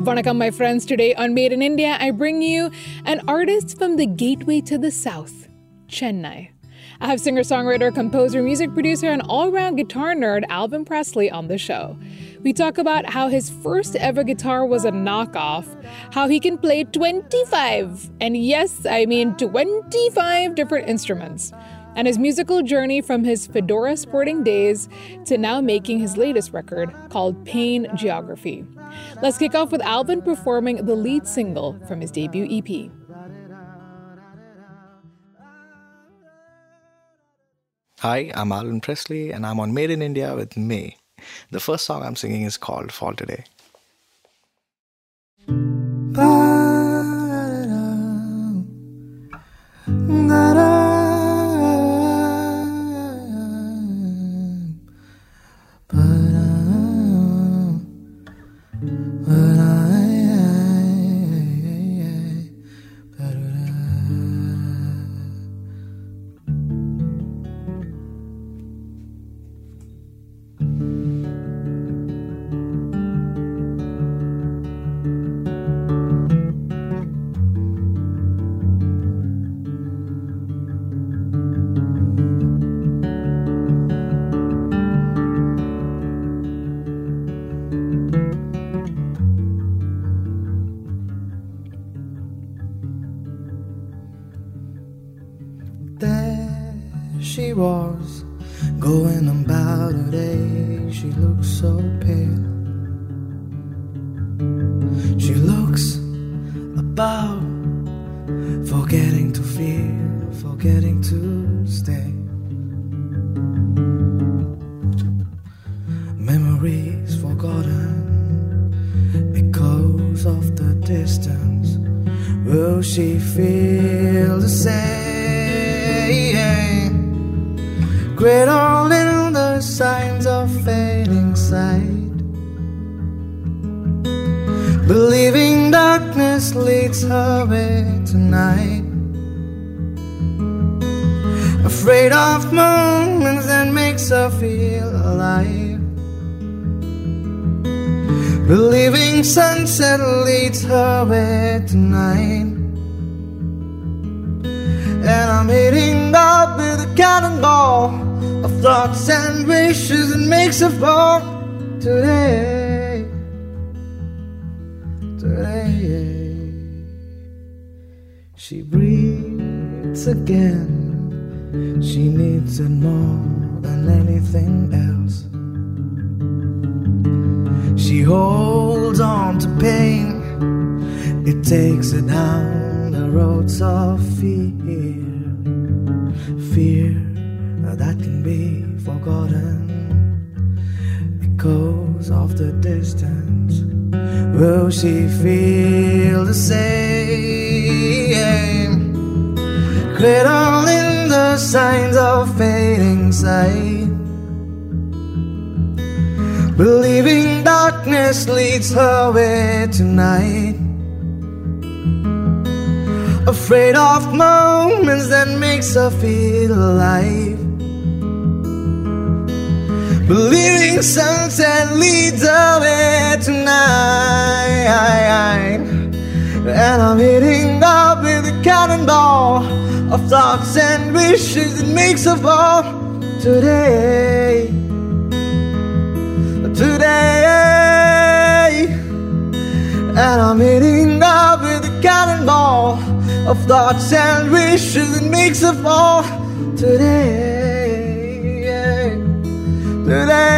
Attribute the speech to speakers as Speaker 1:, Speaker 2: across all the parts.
Speaker 1: Vanakkam, my friends. Today on Made in India, I bring you an artist from the gateway to the south, Chennai. I have singer songwriter, composer, music producer, and all round guitar nerd Alvin Presley on the show. We talk about how his first ever guitar was a knockoff, how he can play 25, and yes, I mean 25 different instruments, and his musical journey from his Fedora sporting days to now making his latest record called Pain Geography. Let's kick off with Alvin performing the lead single from his debut EP.
Speaker 2: Hi, I'm Alvin Presley, and I'm on Made in India with May. The first song I'm singing is called Fall Today. There Afraid of moments that makes her feel alive. Believing sunset leads her way tonight. And I'm hitting up with a cannonball of thoughts and wishes and makes her fall today. Today. She breathes again. She needs it more than anything else. She holds on to pain. It takes her down the roads of fear. Fear that can be forgotten. because of the distance. Will she feel the same? Cradle in the signs of fading sight. Believing darkness leads her way tonight. Afraid of moments that makes her feel alive. Believing sunset leads her way tonight. And I'm hitting up with a cannonball of thoughts and wishes that makes her fall today. Today. And I'm hitting up with a cannonball of thoughts and wishes that makes her fall today. Today.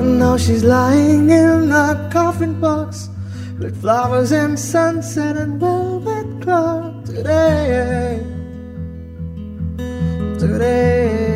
Speaker 2: Now she's lying in a coffin box with flowers and sunset and velvet cloth today. Today.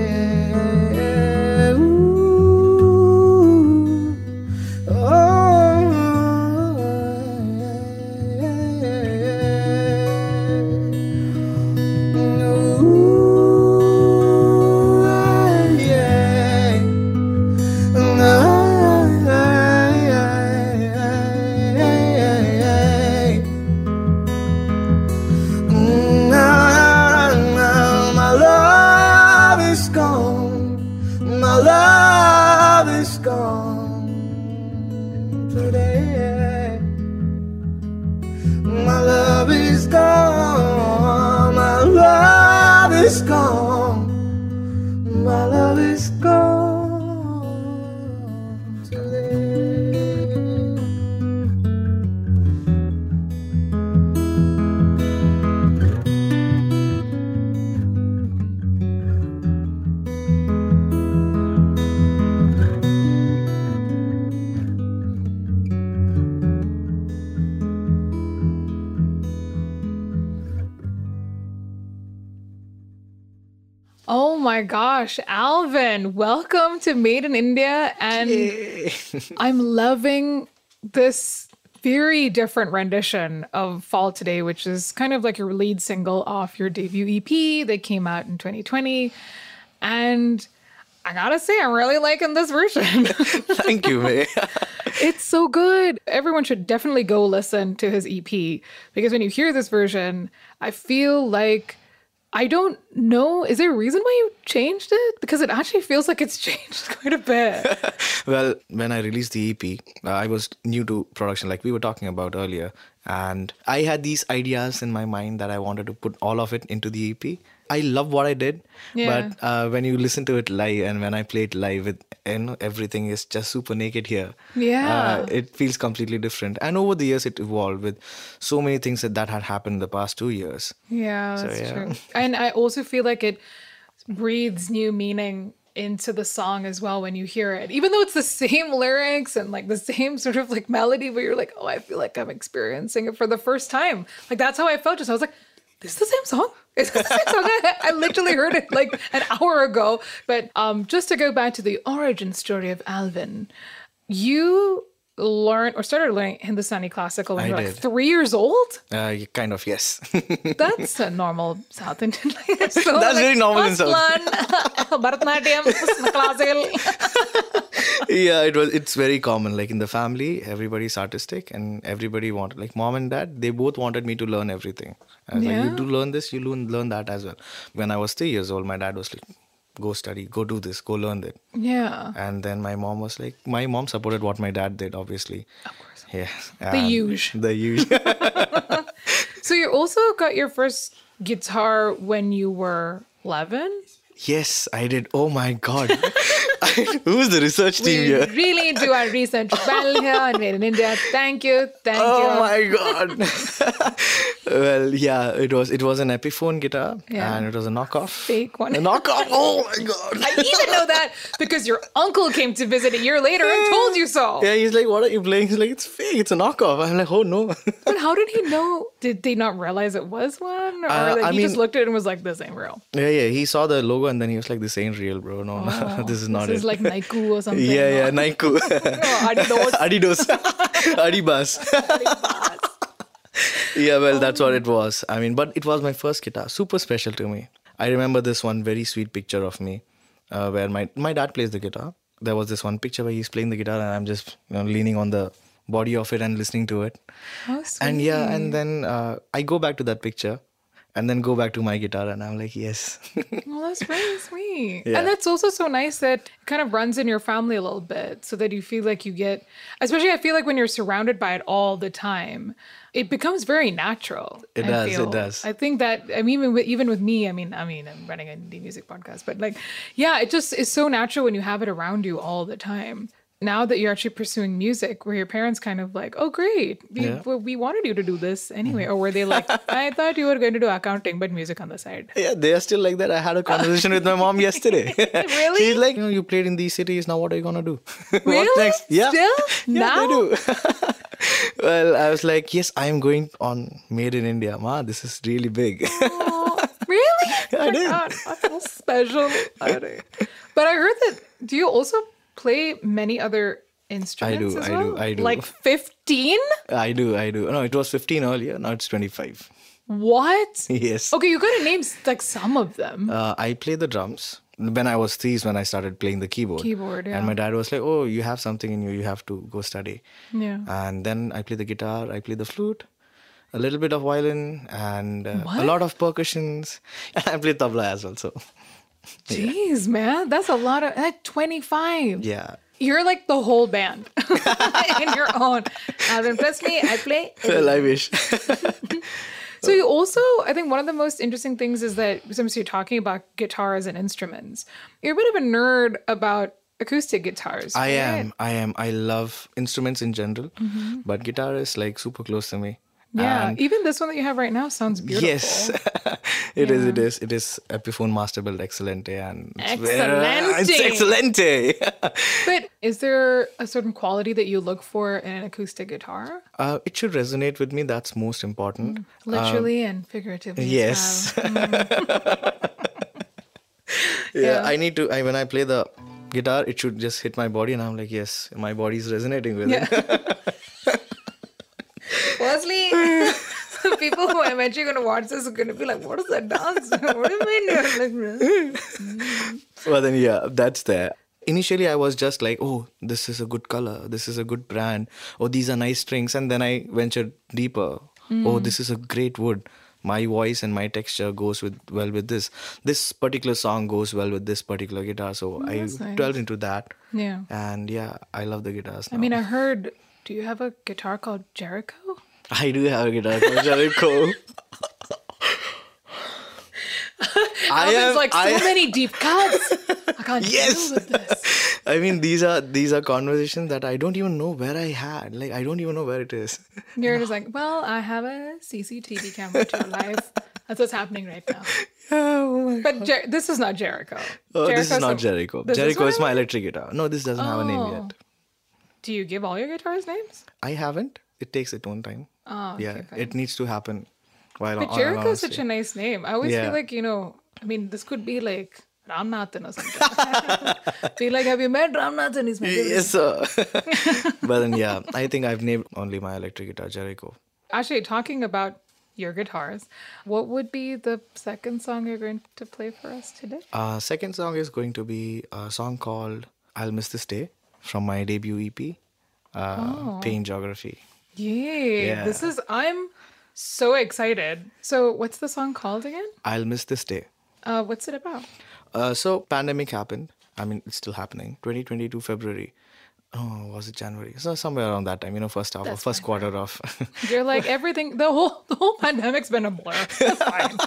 Speaker 1: Alvin, welcome to Made in India. And I'm loving this very different rendition of Fall Today, which is kind of like your lead single off your debut EP that came out in 2020. And I gotta say, I'm really liking this version.
Speaker 2: Thank you, May.
Speaker 1: it's so good. Everyone should definitely go listen to his EP because when you hear this version, I feel like I don't know. Is there a reason why you changed it? Because it actually feels like it's changed quite a bit.
Speaker 2: well, when I released the EP, uh, I was new to production, like we were talking about earlier. And I had these ideas in my mind that I wanted to put all of it into the EP. I love what I did,
Speaker 1: Yeah.
Speaker 2: but uh, when you listen to it live and when I play it live, with you know everything is just super naked here.
Speaker 1: Yeah.
Speaker 2: uh, it feels completely different. And over the years, it evolved with so many things that that had happened in the past two years.
Speaker 1: Yeah, that's
Speaker 2: yeah.
Speaker 1: true. And I also feel like it breathes new meaning into the song as well when you hear it. Even though it's the same lyrics and like the same sort of like melody, but you're like, oh, I feel like I'm experiencing it for the first time. Like that's how I felt. Just I was like, this is the same song. Is this the same song? I, I literally heard it like an hour ago. But um, just to go back to the origin story of Alvin, you learned or started learning Hindustani classical when
Speaker 2: I
Speaker 1: you were like three years old.
Speaker 2: Uh, kind of, yes.
Speaker 1: That's a normal South Indian. so,
Speaker 2: That's very normal in South.
Speaker 1: learn Bharatanatyam, classical.
Speaker 2: yeah it was it's very common like in the family everybody's artistic and everybody wanted like mom and dad they both wanted me to learn everything I was like
Speaker 1: Yeah.
Speaker 2: you do learn this you learn learn that as well when i was three years old my dad was like go study go do this go learn that
Speaker 1: Yeah.
Speaker 2: and then my mom was like my mom supported what my dad did obviously
Speaker 1: Of course.
Speaker 2: yeah
Speaker 1: The huge.
Speaker 2: the huge
Speaker 1: So you also got your first guitar when you were 11?
Speaker 2: yes i did oh my god who's the research team
Speaker 1: We
Speaker 2: here
Speaker 1: really do our research well here and made in India. Thank you. Thank
Speaker 2: Oh
Speaker 1: you.
Speaker 2: Oh my god! well, yeah, it was it was an Epiphone guitar,
Speaker 1: Yeah.
Speaker 2: and it was a knockoff.
Speaker 1: Fake one.
Speaker 2: A knockoff! Oh my god!
Speaker 1: I even know that because your uncle came to visit a year later and told you so.
Speaker 2: Yeah, he's like, "What are you playing?" He's like, "It's fake. It's a knockoff." I'm like, "Oh no!"
Speaker 1: But how did he know? Did they not realize it was one? Or
Speaker 2: Uh,
Speaker 1: like,
Speaker 2: I
Speaker 1: he just looked at it and was like, this ain't real.
Speaker 2: yeah, yeah. He saw the logo and then he was like, "This ain't real, bro. No, no, this is not
Speaker 1: Oh, this
Speaker 2: it."
Speaker 1: Is like Nike or something.
Speaker 2: yeah, yeah,
Speaker 1: no?
Speaker 2: Nike,
Speaker 1: Oh, Adidas.
Speaker 2: Adidas, Adibas. yeah, well, that's what it was. I mean, but it was my first guitar, super special to me. I remember this one very sweet picture of me, uh, where my my dad plays the guitar. There was this one picture where he's playing the guitar and I'm just you know, leaning on the body of it and listening to it.
Speaker 1: How sweet.
Speaker 2: And yeah, and then uh, I go back to that picture, and then go back to my guitar, and I'm like, yes,
Speaker 1: Well, that's very sweet.
Speaker 2: Yeah.
Speaker 1: And that's also so nice that it kind of runs in your family a little bit so that you feel like you get, especially I feel like when you're surrounded by it all the time, it becomes very natural.
Speaker 2: It
Speaker 1: I
Speaker 2: does, it does.
Speaker 1: I think that, I mean, even with, even with me, I mean, I mean, I'm running an indie music podcast, but like, yeah, it just is so natural when you have it around you all the time. Now that you're actually pursuing music, where your parents kind of like, oh, great, we,
Speaker 2: Yeah.
Speaker 1: we- wanted you to do this anyway. Mm-hmm. Or were they like, I thought you were going to do accounting, but music on the side?
Speaker 2: yeah, they are still like that. I had a conversation with my mom yesterday.
Speaker 1: Really?
Speaker 2: She's like, you know, you played in these cities. Now what are you gonna do?
Speaker 1: Really?
Speaker 2: What's next? Yeah.
Speaker 1: Still?
Speaker 2: Yeah,
Speaker 1: Now?
Speaker 2: they do. well, I was like, yes, I am going on Made in India. Ma, this is really big.
Speaker 1: Oh, really?
Speaker 2: Yeah, I did.
Speaker 1: God, I feel special. I. But I heard that. Do you also play many other instruments?
Speaker 2: do, I do,
Speaker 1: well?
Speaker 2: I do.
Speaker 1: Like fifteen?
Speaker 2: I do, I do. No, it was 15 earlier. Now it's 25.
Speaker 1: What?
Speaker 2: Yes.
Speaker 1: Okay, you gotta name like some of them.
Speaker 2: Uh, I play the drums. When I was three is when I started playing the keyboard.
Speaker 1: Keyboard, yeah.
Speaker 2: And my dad was like, oh, you have something in you. You have to go study.
Speaker 1: Yeah.
Speaker 2: And then I play the guitar. I play the flute. A little bit of violin and uh, a lot of percussions. And I play tabla as well. So,
Speaker 1: Jeez, man, that's a lot of. At twenty five.
Speaker 2: yeah.
Speaker 1: You're like the whole band in your own. Uh, Alvin plus me, I play.
Speaker 2: Well, I wish.
Speaker 1: So you also, I think one of the most interesting things is that since you're talking about guitars and instruments, you're a bit of a nerd about acoustic guitars.
Speaker 2: I
Speaker 1: right?
Speaker 2: am. I am. I love instruments in general, mm-hmm. but guitar is like super close to me.
Speaker 1: Yeah,
Speaker 2: And
Speaker 1: even this one that you have right now sounds beautiful.
Speaker 2: yes, it is. It is. It is Epiphone Masterbilt Excellente, and
Speaker 1: Excellente.
Speaker 2: It's excellente.
Speaker 1: But is there a certain quality that you look for in an acoustic guitar?
Speaker 2: uh, it should resonate with me. That's most important.
Speaker 1: Mm, literally um, and figuratively.
Speaker 2: Yes.
Speaker 1: well. Mm.
Speaker 2: yeah,
Speaker 1: Yeah.
Speaker 2: I need to. I, when I play the guitar, it should just hit my body, and I'm like, yes, my body's resonating with
Speaker 1: Yeah.
Speaker 2: it.
Speaker 1: Firstly, people who are eventually going to watch this are going to be like, what is that dance? what do you mean? Like,
Speaker 2: well, then yeah, that's there. Initially, I was just like, oh, this is a good color. This is a good brand. Oh, these are nice strings. And then I ventured deeper. Oh, hmm. this is a great wood. My voice and my texture goes with well with this. This particular song goes well with this particular guitar. So oh, I
Speaker 1: that's nice.
Speaker 2: delved into that.
Speaker 1: yeah.
Speaker 2: And yeah, I love the guitars.
Speaker 1: I mean, I heard, do you have a guitar called Jericho?
Speaker 2: I do have a guitar called Jericho. I
Speaker 1: Alvin's like, so
Speaker 2: I-
Speaker 1: many deep cuts. I can't
Speaker 2: Yes.
Speaker 1: deal with this.
Speaker 2: I mean, these are these are conversations that I don't even know where I had. Like, I don't even know where it is.
Speaker 1: You're just like, well, I have a CCTV camera to life. That's what's happening right now.
Speaker 2: oh my.
Speaker 1: But Jer- this is not Jericho.
Speaker 2: Oh, this is not Jericho. Jericho is,
Speaker 1: I
Speaker 2: my electric guitar. No, this doesn't have a name
Speaker 1: Oh.
Speaker 2: yet.
Speaker 1: Do you give all your guitars names?
Speaker 2: I haven't. It takes its own time.
Speaker 1: Oh, okay,
Speaker 2: yeah,
Speaker 1: fine.
Speaker 2: it needs to happen. While
Speaker 1: But Jericho is such a nice name. I always
Speaker 2: Yeah.
Speaker 1: feel like, you know, I mean, this could be like Ramnathan or something. be like, have you met Ramnathan? He's my favorite.
Speaker 2: Yes, sir. but then, yeah, I think I've named only my electric guitar Jericho.
Speaker 1: Actually, talking about your guitars, what would be the second song you're going to play for us today?
Speaker 2: Uh, second song is going to be a song called "I'll Miss This Day" from my debut EP, uh,
Speaker 1: Oh.
Speaker 2: Pain Geography.
Speaker 1: Yay.
Speaker 2: Yeah.
Speaker 1: This is, I'm so excited. So, what's the song called again?
Speaker 2: I'll miss this day.
Speaker 1: Uh, what's it about?
Speaker 2: Uh, so pandemic happened. I mean, it's still happening. 2022 February. Oh, was it January? So somewhere around that time, you know, first half, or
Speaker 1: That's
Speaker 2: first quarter of.
Speaker 1: You're like everything. The whole the whole pandemic's been a blur.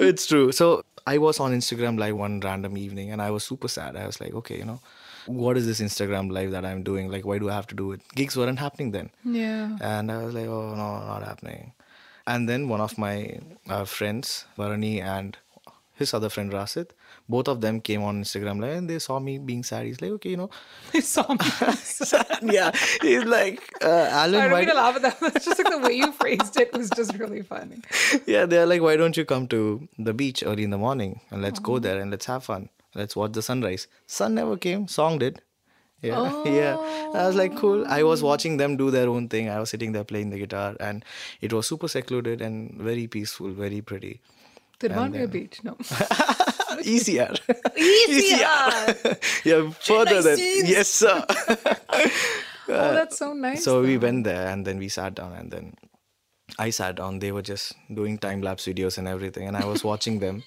Speaker 2: It's true. So I was on Instagram like one random evening, and I was super sad. I was like, okay, you know, what is this Instagram live that I'm doing? Like, why do I have to do it? Gigs weren't happening then.
Speaker 1: Yeah.
Speaker 2: And I was like, oh, no, not happening. And then one of my uh, friends, Varani, and his other friend, Rasid, both of them came on Instagram live and they saw me being sad. He's like, okay, you know,
Speaker 1: They saw me.
Speaker 2: yeah. He's like, uh,
Speaker 1: I don't mean to laugh at that. It's just like the way you phrased it was just really funny.
Speaker 2: yeah, they're like, why don't you come to the beach early in the morning and let's
Speaker 1: Uh-huh.
Speaker 2: go there and let's have fun. Let's watch the sunrise. Sun never came, song did. Yeah, yeah. I was like, cool. I was oh. watching them do their own thing. I was sitting there playing the guitar, and it was super secluded and very peaceful, very pretty.
Speaker 1: Thiruvanmiyur Beach. No.
Speaker 2: Easier.
Speaker 1: Easier.
Speaker 2: yeah, further than. Yes, sir.
Speaker 1: Oh, that's so nice.
Speaker 2: so we went there and then we sat down and then I sat down. They were just doing time lapse videos and everything, and I was watching them.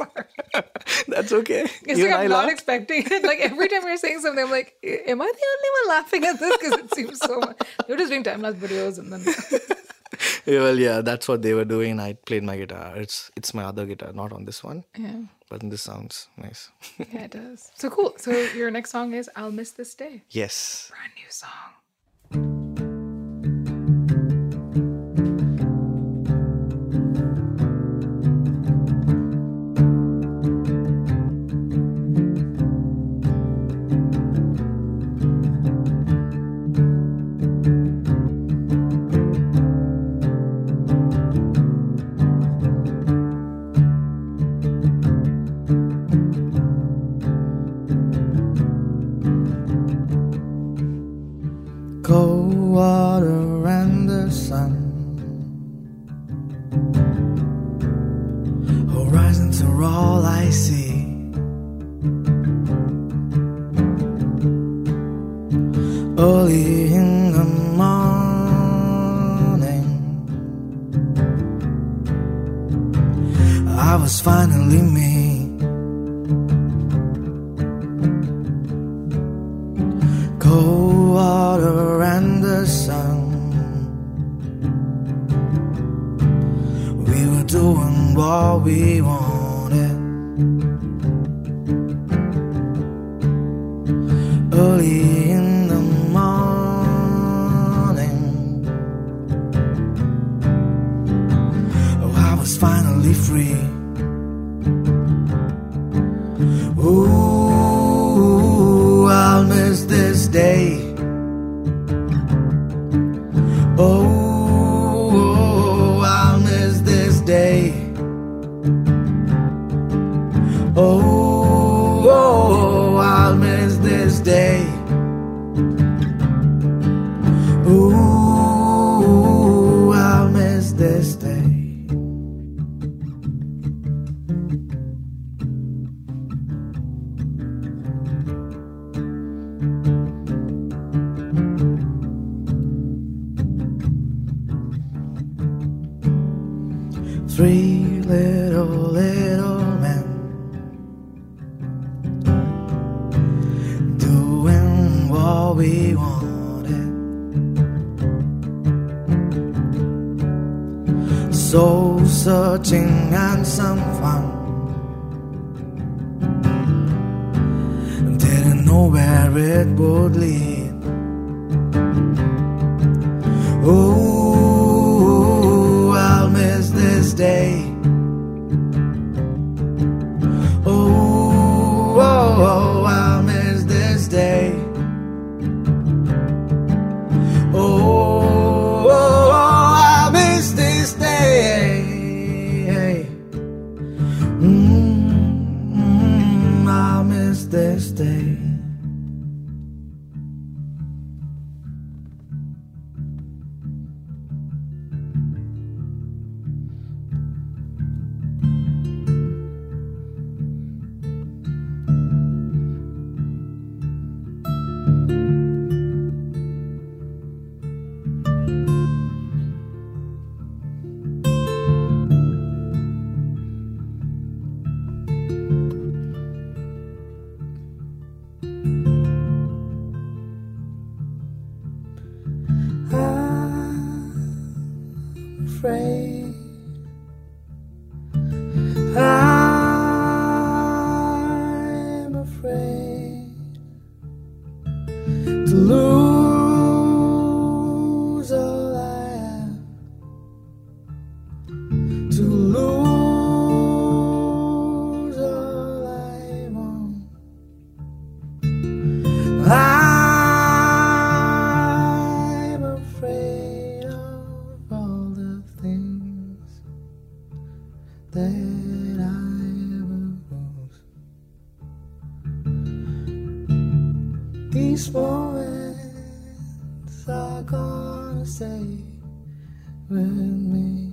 Speaker 2: That's okay.
Speaker 1: It's
Speaker 2: Even
Speaker 1: like
Speaker 2: I
Speaker 1: I'm not
Speaker 2: laughed.
Speaker 1: expecting it. Like every time you're saying something, I'm like, am I the only one laughing at this? Because it seems so much. You're just doing time lapse videos and then.
Speaker 2: Yeah, well, yeah, that's what they were doing. I played my guitar. It's it's my other guitar, not on this one,
Speaker 1: Yeah.
Speaker 2: but this sounds nice.
Speaker 1: Yeah, it does. So cool. So your next song is I'll Miss This Day.
Speaker 2: yes.
Speaker 1: Brand new song.
Speaker 3: Cold water and the sun. Horizons are all I see. Early in the morning, I was finally me. Cold sun.
Speaker 2: We were doing what we wanted. Miss These moments are gonna stay with me.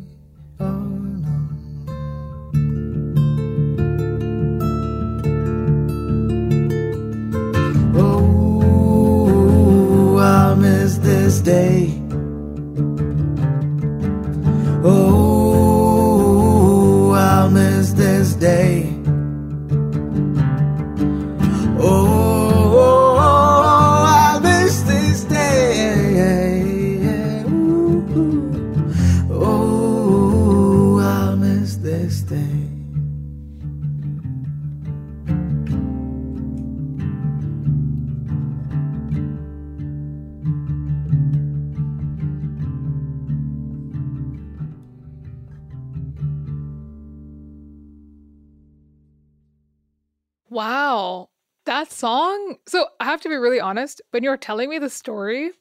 Speaker 1: Have to be really honest. When you were telling me the story,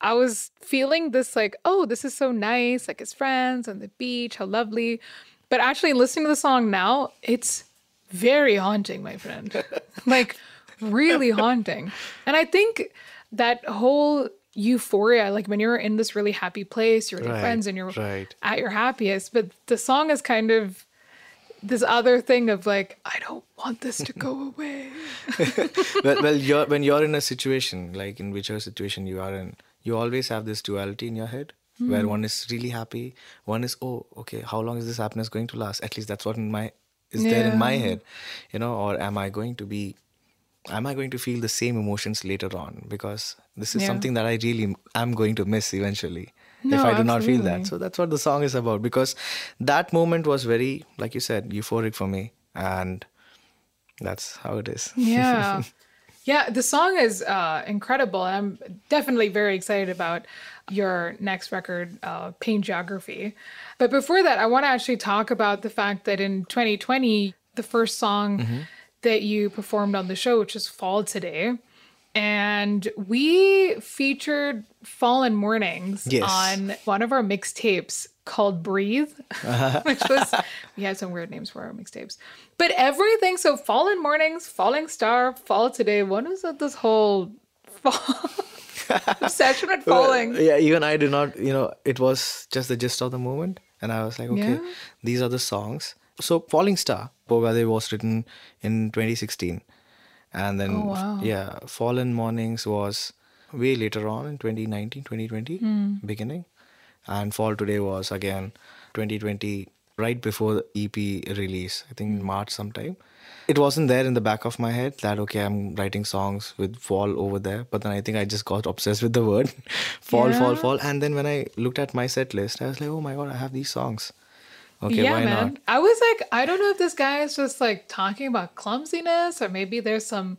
Speaker 1: I was feeling this like, oh, this is so nice, like his friends on the beach, how lovely. But actually, listening to the song now, it's very haunting, my friend. like, really haunting. And I think that whole euphoria, like when you're in this really happy place, you're with your friends and you're
Speaker 4: right.
Speaker 1: at your happiest. But the song is kind of this other thing of like, I don't want this to go away.
Speaker 4: well, well you're, when you're in a situation like in whichever situation you are in you always have this duality in your head where hmm. one is really happy one is oh okay how long is this happiness going to last? At least that's what in my is there in my head you know or am i going to be am i going to feel the same emotions later on? Because this is
Speaker 1: Yeah.
Speaker 4: something that i really am going to miss eventually
Speaker 1: No,
Speaker 2: if I do not feel that. So that's what the song is about because that moment was very, like you said, euphoric for me. And that's how it is.
Speaker 1: Yeah. yeah, the song is uh, incredible. I'm definitely very excited about your next record, uh, Pain Geography. But before that, I want to actually talk about the fact that in 2020, the first song
Speaker 2: Mm-hmm.
Speaker 1: that you performed on the show, which is Fall Today, and we featured Fallen Mornings
Speaker 2: Yes.
Speaker 1: on one of our mixtapes called Breathe, uh-huh. which was, we had some weird names for our mixtapes. But everything, so Fallen Mornings, Falling Star, Fall Today, what is it, this whole fall, obsession with falling?
Speaker 2: yeah, even I did not, you know, it was just the gist of the moment. And I was like, okay,
Speaker 1: Yeah.
Speaker 2: these are the songs. So Falling Star, Bogade was written in 2016. And then,
Speaker 1: Oh, wow.
Speaker 2: yeah, Fallen Mornings was way later on in 2019, 2020,
Speaker 1: Hmm.
Speaker 2: beginning. And Fall Today was again 2020, right before the EP release, I think
Speaker 1: Hmm.
Speaker 2: March sometime. It wasn't there in the back of my head that, okay, I'm writing songs with fall over there. But then I think I just got obsessed with the word fall, fall,
Speaker 1: Yeah.
Speaker 2: fall. And then when I looked at my set list, I was like, oh my God, I have these songs. Okay,
Speaker 1: yeah, man.
Speaker 2: not?
Speaker 1: I was like, I don't know if this guy is just like talking about clumsiness or maybe there's some,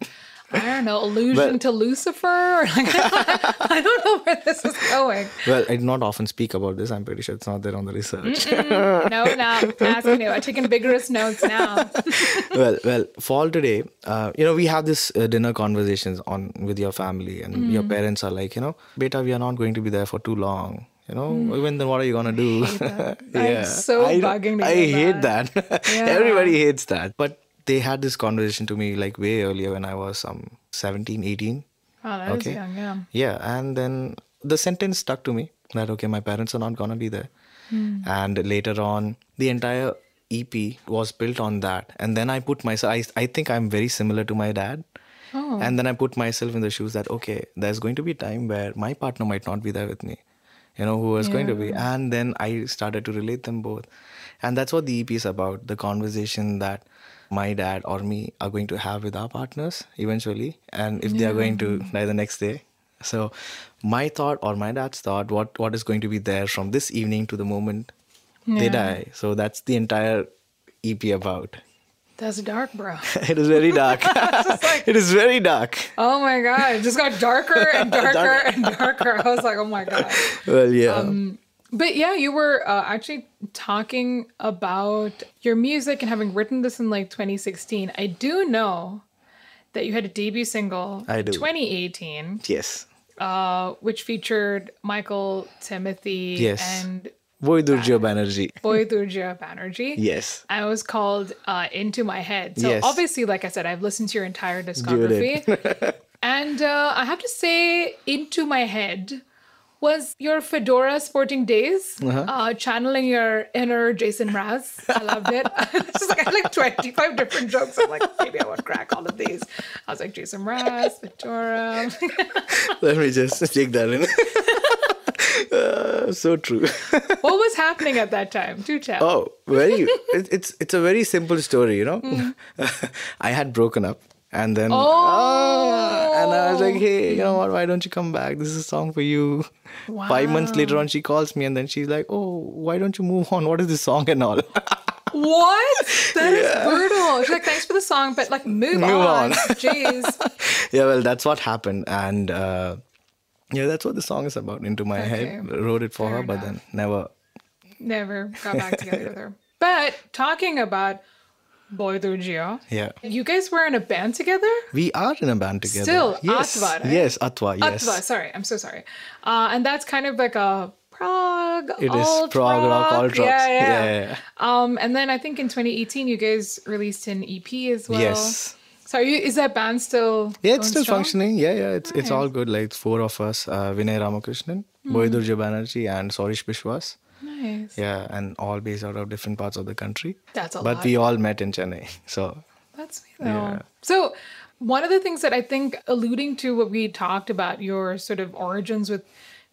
Speaker 1: I don't know, allusion to Lucifer. Or like, I don't know where this is going.
Speaker 2: Well, I do not often speak about this. I'm pretty sure it's not there on the research.
Speaker 1: No, no, asking you. I'm taking vigorous notes now.
Speaker 2: well, well, fall today. Uh, you know, we have this uh, dinner conversations on with your family, and your
Speaker 1: Mm.
Speaker 2: parents are like, you know, beta, we are not going to be there for too long. You know, even then, what are you gonna do?
Speaker 1: Yeah, I'm so
Speaker 2: I,
Speaker 1: bugging to
Speaker 2: I hate that.
Speaker 1: Yeah.
Speaker 2: Everybody hates that. But they had this conversation to me like way earlier when I was um 17, 18.
Speaker 1: Oh, that
Speaker 2: Okay.
Speaker 1: young, yeah.
Speaker 2: Yeah, and then the sentence stuck to me that okay, my parents are not gonna be there. And later on, the entire EP was built on that. And then I put myself. I I think I'm very similar to my dad.
Speaker 1: Oh.
Speaker 2: And then I put myself in the shoes that okay, there's going to be a time where my partner might not be there with me. You know who was going to be, and then I started to relate them both, and that's what the EP is about: the conversation that my dad or me are going to have with our partners eventually, and if they are going to die the next day. So, my thought or my dad's thought, what what is going to be there from this evening to the moment they die. So that's the entire EP about.
Speaker 1: That's dark, bro.
Speaker 2: It is very dark. it is very dark.
Speaker 1: Oh my god, it just got darker and darker and darker. I was like, oh my god.
Speaker 2: Well, yeah.
Speaker 1: Um, But yeah, you were uh, actually talking about your music and having written this in like 2016. I do know that you had a debut single
Speaker 2: I do.
Speaker 1: 2018,
Speaker 2: yes.
Speaker 1: uh, which featured Michael Timothy
Speaker 2: Yes.
Speaker 1: and
Speaker 2: Boy Durjo Banerjee.
Speaker 1: Boy Durja Banerjee.
Speaker 2: Yes.
Speaker 1: It was called uh, Into My Head. So
Speaker 2: Yes.
Speaker 1: obviously, like I said, I've listened to your entire discography. and uh, I have to say, Into My Head was your Fedora sporting days,
Speaker 2: Uh-huh.
Speaker 1: uh channeling your inner Jason Mraz. I loved it. it's just like, I had like 25 different jokes. I'm like, maybe I would crack all of these. I was like, Jason Mraz, Fedora.
Speaker 2: Let me just take that in. Uh, so true.
Speaker 1: what was happening at that time? Do tell.
Speaker 2: Oh, very. It, it's it's a very simple story, you know.
Speaker 1: Mm.
Speaker 2: I had broken up, and then
Speaker 1: Oh.
Speaker 2: Ah, and I was like, hey, you know what? Why don't you come back? This is a song for you. Wow. Five months later on, she calls me, and then she's like, oh, why don't you move on? What is this song and all?
Speaker 1: What? That is brutal. She's like, thanks for the song, but like, move,
Speaker 2: Move
Speaker 1: on.
Speaker 2: on.
Speaker 1: Jeez.
Speaker 2: yeah, well, that's what happened, and uh, yeah, that's what the song is about. Into my head, wrote it for
Speaker 1: Fair
Speaker 2: her, but then never.
Speaker 1: Never got back together with her. But talking about Boy Durgio,
Speaker 2: Yeah,
Speaker 1: you guys were in a band together?
Speaker 2: we are in a band together.
Speaker 1: Still,
Speaker 2: yes,
Speaker 1: Atva, right?
Speaker 2: yes, Atva, yes.
Speaker 1: Atva, sorry, I'm so sorry. Uh, and that's kind of like a prog,
Speaker 2: It is prog rock, alt rock.
Speaker 1: Yeah, yeah.
Speaker 2: Yeah, yeah.
Speaker 1: Um, and then I think in 2018 you guys released an EP as well.
Speaker 2: Yes.
Speaker 1: So are you, is that band still?
Speaker 2: Yeah, it's still
Speaker 1: strong?
Speaker 2: functioning. Yeah, yeah, it's it's all good. Like four of us: uh, Vinay Ramakrishnan,
Speaker 1: Hmm.
Speaker 2: Boydurja Banerjee, and Sorish Bishwas.
Speaker 1: Nice.
Speaker 2: Yeah, and all based out of different parts of the country.
Speaker 1: That's a
Speaker 2: but
Speaker 1: lot.
Speaker 2: we all met in Chennai. So
Speaker 1: That's me though.
Speaker 2: Yeah.
Speaker 1: So one of the things that I think alluding to what we talked about, your sort of origins with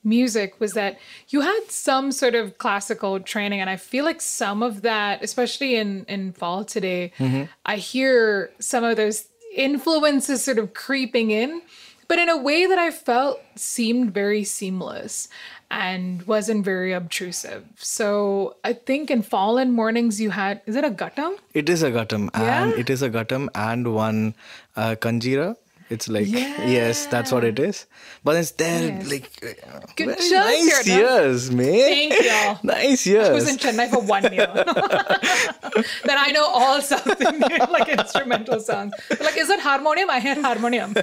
Speaker 1: music was that you had some sort of classical training and i feel like some of that especially in in fall today
Speaker 2: Mm-hmm.
Speaker 1: i hear some of those influences sort of creeping in but in a way that I felt seemed very seamless and wasn't very obtrusive. So I think in fall and Mornings you had is it a Ghatam?
Speaker 2: It is a and
Speaker 1: Yeah?
Speaker 2: it is a Ghatam and one uh, Kanjira. It's like yes, that's what it is. But it's there
Speaker 1: Yes.
Speaker 2: like uh,
Speaker 1: Good
Speaker 2: very
Speaker 1: job,
Speaker 2: nice years, man.
Speaker 1: Thank you.
Speaker 2: nice
Speaker 1: I was
Speaker 2: years.
Speaker 1: in Chennai for one year. then I know all South Indian like instrumental songs. Like, is it harmonium? I hear harmonium.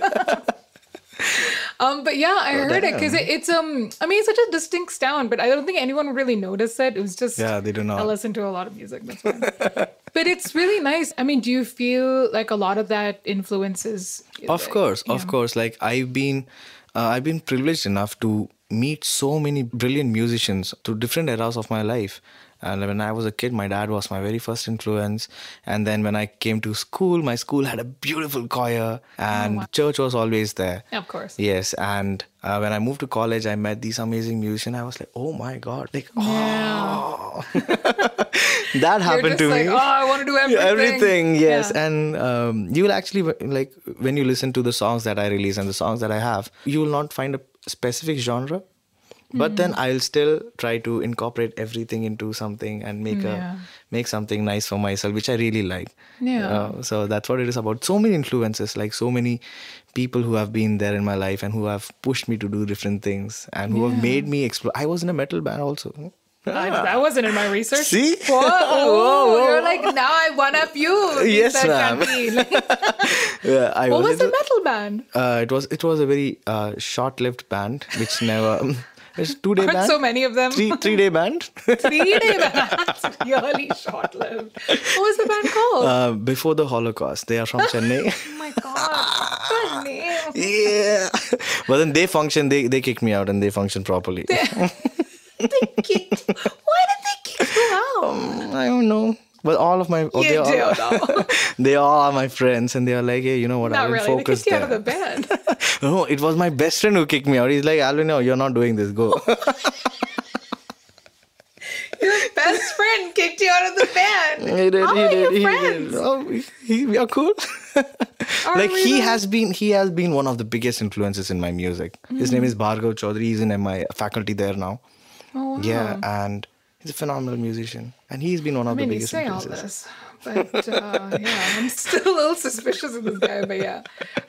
Speaker 1: um, but yeah, I heard it because it, it's um. I mean, it's such a distinct sound, but I don't think anyone really noticed it. It was just
Speaker 2: Yeah, they do not.
Speaker 1: I listen to a lot of music. That's fine. But it's really nice. I mean, do you feel like a lot of that influences?
Speaker 2: Of course, of course. Like I've been, uh, I've been privileged enough to meet so many brilliant musicians through different eras of my life. And when I was a kid, my dad was my very first influence. And then when I came to school, my school had a beautiful choir, and church was always there.
Speaker 1: Of course.
Speaker 2: Yes, and uh, when I moved to college, I met these amazing musicians. I was like, oh my god, like oh, that
Speaker 1: You're
Speaker 2: happened
Speaker 1: just
Speaker 2: to
Speaker 1: like,
Speaker 2: me
Speaker 1: oh, I want to do everything.
Speaker 2: everything yes
Speaker 1: Yeah.
Speaker 2: and um, you will actually like when you listen to the songs that i release and the songs that i have you will not find a specific genre but
Speaker 1: Hmm.
Speaker 2: then i'll still try to incorporate everything into something and make
Speaker 1: Yeah.
Speaker 2: a make something nice for myself which i really like
Speaker 1: Yeah.
Speaker 2: Uh, so that's what it is about so many influences like so many people who have been there in my life and who have pushed me to do different things and who have made me explore i was in a metal band also
Speaker 1: I, that wasn't in my research.
Speaker 2: See?
Speaker 1: What? Oh,
Speaker 2: Whoa, whoa.
Speaker 1: You're like, now I one up you.
Speaker 2: Yes, ma'am. Yeah i
Speaker 1: what was
Speaker 2: in
Speaker 1: the metal band?
Speaker 2: Uh, it was it was a very uh, short-lived band, which never. It's two day band.
Speaker 1: so many of them?
Speaker 2: Three three day band.
Speaker 1: Three day band. That's really short lived. What was the band called?
Speaker 2: uh, before the Holocaust, they are from Chennai.
Speaker 1: oh my god. Name.
Speaker 2: yeah, but then they function. They they kicked me out, and they function properly.
Speaker 1: They kicked. Why did they kick you out?
Speaker 2: I don't know. But all of my oh, they
Speaker 1: do,
Speaker 2: all, they all are my friends, and they are like, hey, you know what?
Speaker 1: Not
Speaker 2: I'll
Speaker 1: really. They
Speaker 2: focus
Speaker 1: kicked you out of the band.
Speaker 2: no, it was my best friend who kicked me out. He's like, Alvin, no, you're not doing this. Go.
Speaker 1: Your best friend kicked you out of the band.
Speaker 2: He did.
Speaker 1: How
Speaker 2: he did. he
Speaker 1: friends?
Speaker 2: did. Oh, he, we are cool.
Speaker 1: Are
Speaker 2: like he
Speaker 1: though?
Speaker 2: has been, he has been one of the biggest influences in my music. His name hmm. is Bhargav Chaudhary. He's in my faculty there now.
Speaker 1: Oh, wow.
Speaker 2: Yeah, and he's a phenomenal musician, and he's been one of
Speaker 1: I mean,
Speaker 2: the
Speaker 1: you
Speaker 2: biggest
Speaker 1: say all
Speaker 2: influences.
Speaker 1: this, but uh, yeah, I'm still a little suspicious of this guy. But yeah,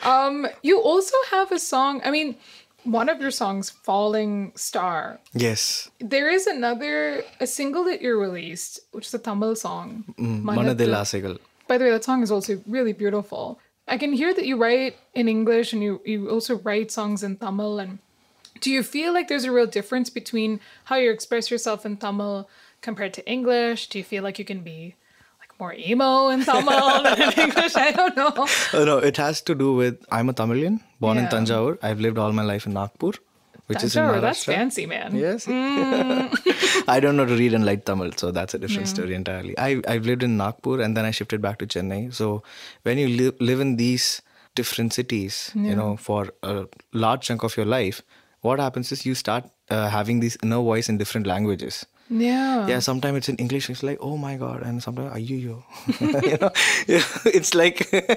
Speaker 1: um, you also have a song. I mean, one of your songs, "Falling Star."
Speaker 2: Yes,
Speaker 1: There is another a single that you released, which is a Tamil song.
Speaker 2: Manadil
Speaker 1: Manadil.
Speaker 2: Asegal.
Speaker 1: By the way, that song is also really beautiful. I can hear that you write in English and you, you also write songs in Tamil. And do you feel like there's a real difference between how you express yourself in Tamil compared to English? Do you feel like you can be like more emo in Tamil than in English? I don't know.
Speaker 2: Oh, no, it has to do with I'm a Tamilian, born in
Speaker 1: Yeah.
Speaker 2: Tanjavur. I've lived all my life in Nagpur, which is in
Speaker 1: Tanjore,
Speaker 2: Maharashtra.
Speaker 1: that's fancy, man.
Speaker 2: Yes.
Speaker 1: Mm.
Speaker 2: I don't know to read and write Tamil, so that's a different story entirely. I, I've lived in Nagpur and then I shifted back to Chennai. So when you live, live in these different cities, you know, for a large chunk of your life, what happens is you start uh, having this inner voice in different languages.
Speaker 1: Yeah.
Speaker 2: Yeah, sometimes it's in English, it's like, oh my God, and sometimes, ayu yo. you know, it's like.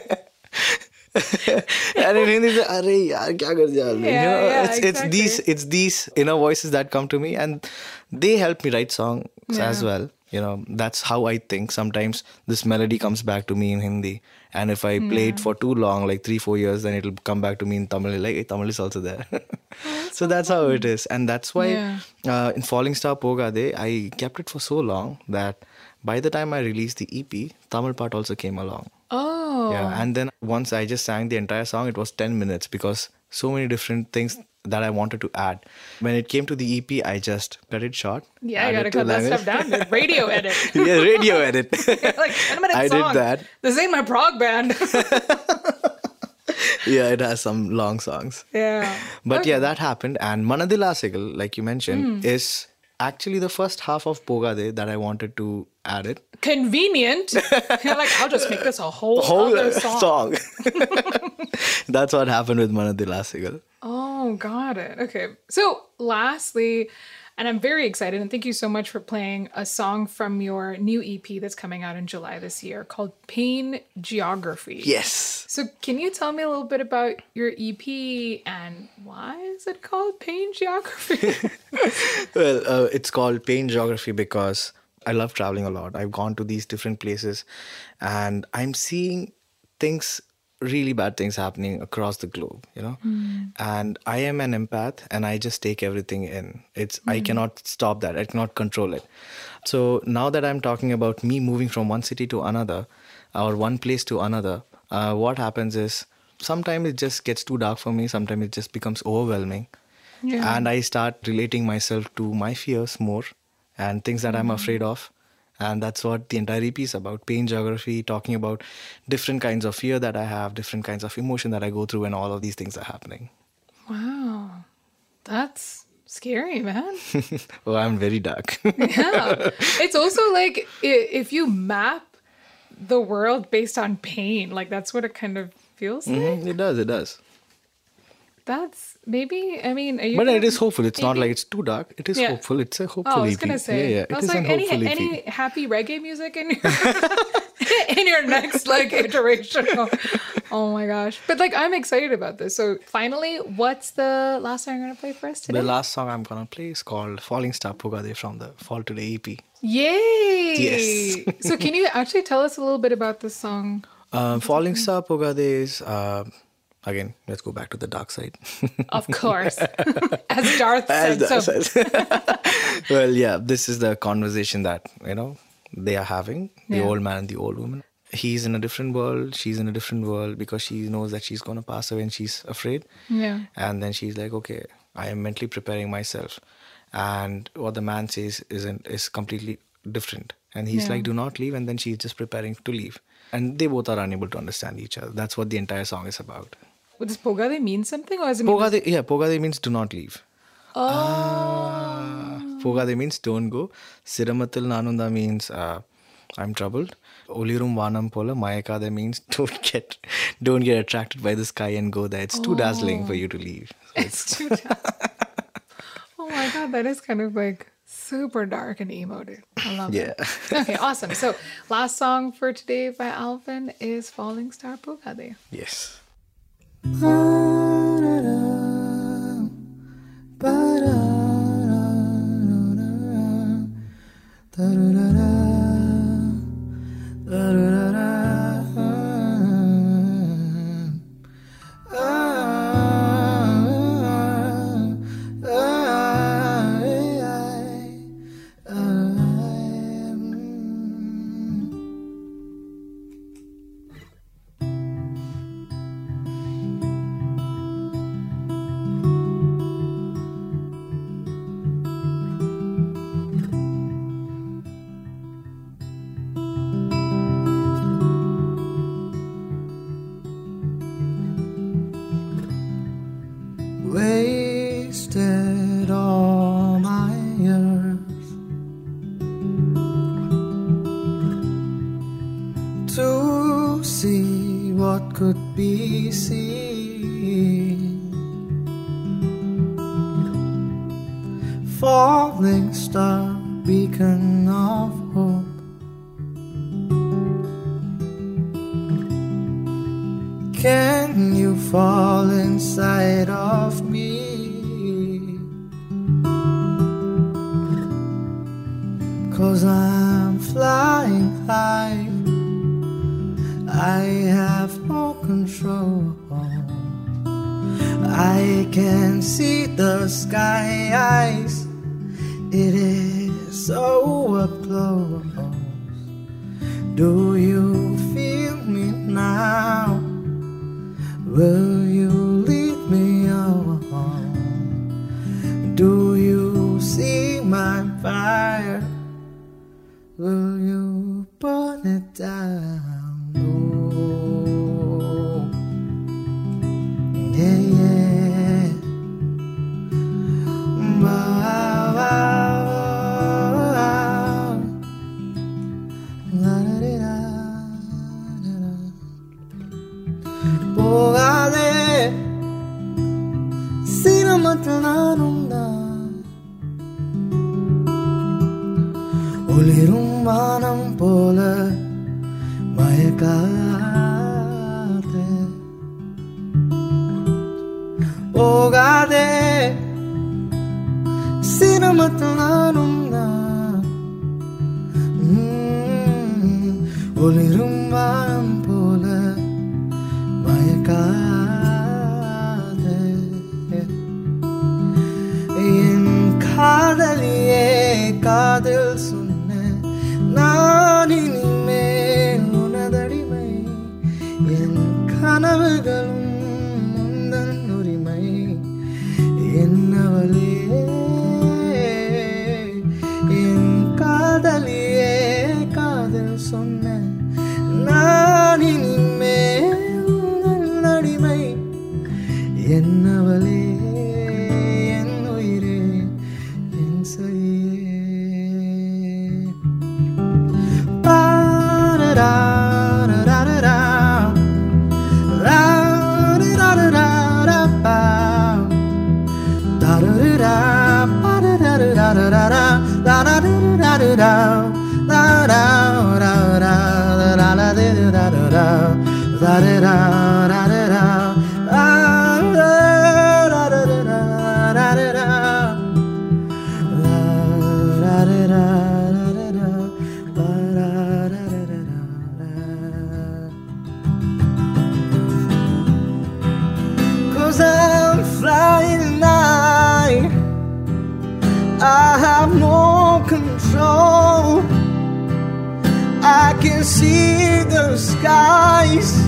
Speaker 2: and in Hindi, it's like, "Arey yaar, kya kar?
Speaker 1: Yeah,
Speaker 2: you know,
Speaker 1: yeah,
Speaker 2: it's, it's these it's these inner voices that come to me, and they help me write songs as well. You know, that's how I think. Sometimes this melody comes back to me in Hindi, and if I play it for too long, like three, four years, then it'll come back to me in Tamil. Like, hey, Tamil is also there. so that's how it is, and that's why
Speaker 1: Yeah.
Speaker 2: uh, in Falling Star Pogade, I kept it for so long that by the time I released the EP, Tamil part also came along.
Speaker 1: Oh.
Speaker 2: Yeah, and then once I just sang the entire song, it was 10 minutes because so many different things that I wanted to add. When it came to the EP, I just cut it short.
Speaker 1: Yeah, I gotta
Speaker 2: to
Speaker 1: cut that stuff down. Radio edit.
Speaker 2: yeah, radio edit.
Speaker 1: like 10 minute
Speaker 2: I did
Speaker 1: song.
Speaker 2: that.
Speaker 1: This ain't my prog band.
Speaker 2: yeah, it has some long songs.
Speaker 1: yeah.
Speaker 2: But yeah, that happened. And Manadila Sigal, like you mentioned,
Speaker 1: Hmm.
Speaker 2: is actually the first half of Pogade that I wanted to add it.
Speaker 1: Convenient. You're like, I'll just make this a whole,
Speaker 2: Whole
Speaker 1: other song.
Speaker 2: song. That's what happened with Manadila Sigal.
Speaker 1: Oh, got it. Okay. So, lastly, And I'm very excited. And thank you so much for playing a song from your new EP that's coming out in July this year called Pain Geography.
Speaker 2: Yes.
Speaker 1: So, can you tell me a little bit about your EP and why is it called Pain Geography?
Speaker 2: Well, uh, it's called Pain Geography because I love traveling a lot. I've gone to these different places and I'm seeing things, really bad things happening across the globe, you know? Hmm. And I am an empath and I just take everything in. It's I hmm. cannot stop that. I cannot control it. So now that I'm talking about me moving from one city to another or one place to another, uh, what happens is sometimes it just gets too dark for me. Sometimes it just becomes overwhelming
Speaker 1: Yeah.
Speaker 2: and i start relating myself to my fears more and things that i'm hmm. afraid of and that's what the entire ep is about pain geography talking about different kinds of fear that i have different kinds of emotion that i go through when all of these things are happening
Speaker 1: wow. That's scary, man.
Speaker 2: well i'm very dark
Speaker 1: yeah. It's also like if you map the world based on pain, like that's what it kind of feels like.
Speaker 2: Mhm, it does it does
Speaker 1: That's maybe, I mean, are you
Speaker 2: but
Speaker 1: gonna-
Speaker 2: it is hopeful it's not like it's too dark it is
Speaker 1: Yeah.
Speaker 2: hopeful it's a hopeful.
Speaker 1: Oh, I was
Speaker 2: EP.
Speaker 1: gonna say.
Speaker 2: yeah yeah
Speaker 1: I was
Speaker 2: is
Speaker 1: like, any any happy reggae music in your in your next like iteration? Oh my gosh! But like, I'm excited about this. So finally, what's the last song you're gonna play for us today?
Speaker 2: the last song i'm gonna play is called falling star Pogade from the fall today ep
Speaker 1: Yay!
Speaker 2: Yes.
Speaker 1: so can you actually tell us a little bit about this song?
Speaker 2: um, falling star Pogade is uh, again let's go back to the dark side
Speaker 1: Of course, as Darth
Speaker 2: As
Speaker 1: said.
Speaker 2: that
Speaker 1: so
Speaker 2: says. well, yeah, this is the conversation that you know they are having. The
Speaker 1: Yeah.
Speaker 2: old man and the old woman. He's in a different world. She's in a different world because she knows that she's gonna pass away and she's afraid.
Speaker 1: yeah,
Speaker 2: And then she's like, okay, I am mentally preparing myself. And what the man says isn't is completely different. And he's
Speaker 1: Yeah.
Speaker 2: like, do not leave. And then she's just preparing to leave. And they both are unable to understand each other. That's what the entire song is about.
Speaker 1: Does Pogade mean something, or does it mean?
Speaker 2: Pogade, yeah, Pogade means do not leave. Ah, Pogade means don't go. Siramatil Nanunda means uh, I'm troubled. Olirum Vanam Pola Mayakada means don't get don't get attracted by the sky and go there. It's too dazzling for you to leave. So it's-
Speaker 1: It's too oh my god, that is kind of like super dark and emo, dude. I love
Speaker 2: yeah.
Speaker 1: it. Okay, awesome. So last song for today by Alvin is Falling Star Pogade.
Speaker 2: yes.
Speaker 3: Wasted I can see the sky eyes. It is so up close. Do you feel me now? Will you lead me on? Do you see my fire? Will you burn it down?
Speaker 2: வானம் போல மயக்காதே. போகாதே. சிரமத்தில் நானும் நான். ஒளிரும் வானம் போல மயக்கா see the skies.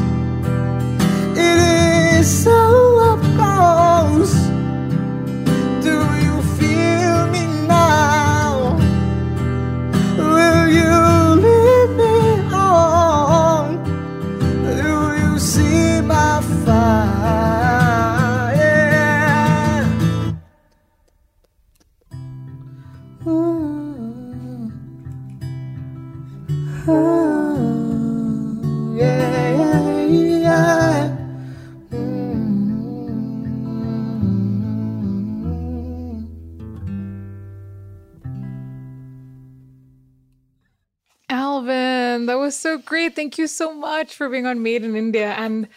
Speaker 1: Was so great. Thank you so much for being on Made in India. And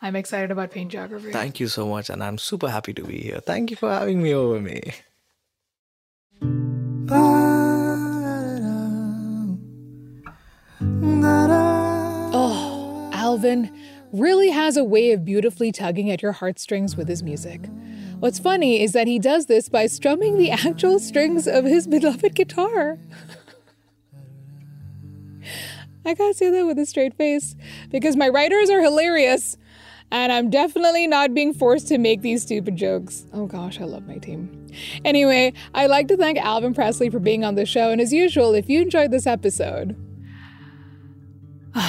Speaker 1: I'm excited about pain geography.
Speaker 5: Thank you so much, and I'm super happy to be here. Thank you for having me over me.
Speaker 1: Oh, Alvin really has a way of beautifully tugging at your heartstrings with his music. What's funny is that he does this by strumming the actual strings of his beloved guitar. I can't say that with a straight face because my writers are hilarious and I'm definitely not being forced to make these stupid jokes. Oh gosh, I love my team. Anyway, I'd like to thank Alvin Presley for being on the show, and as usual, if you enjoyed this episode,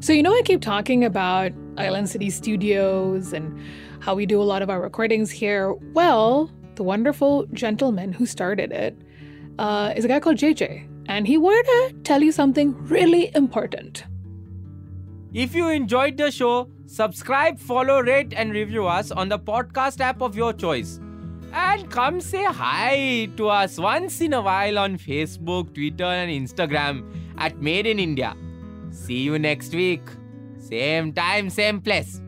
Speaker 1: so, you know, I keep talking about Island City Studios and how we do a lot of our recordings here. Well, the wonderful gentleman who started it uh, is a guy called JJ, and he wanted to tell you something really important.
Speaker 6: If you enjoyed the show, subscribe, follow, rate, and review us on the podcast app of your choice. And come say hi to us once in a while on Facebook, Twitter, and Instagram at Made in India. See you next week. Same time, same place.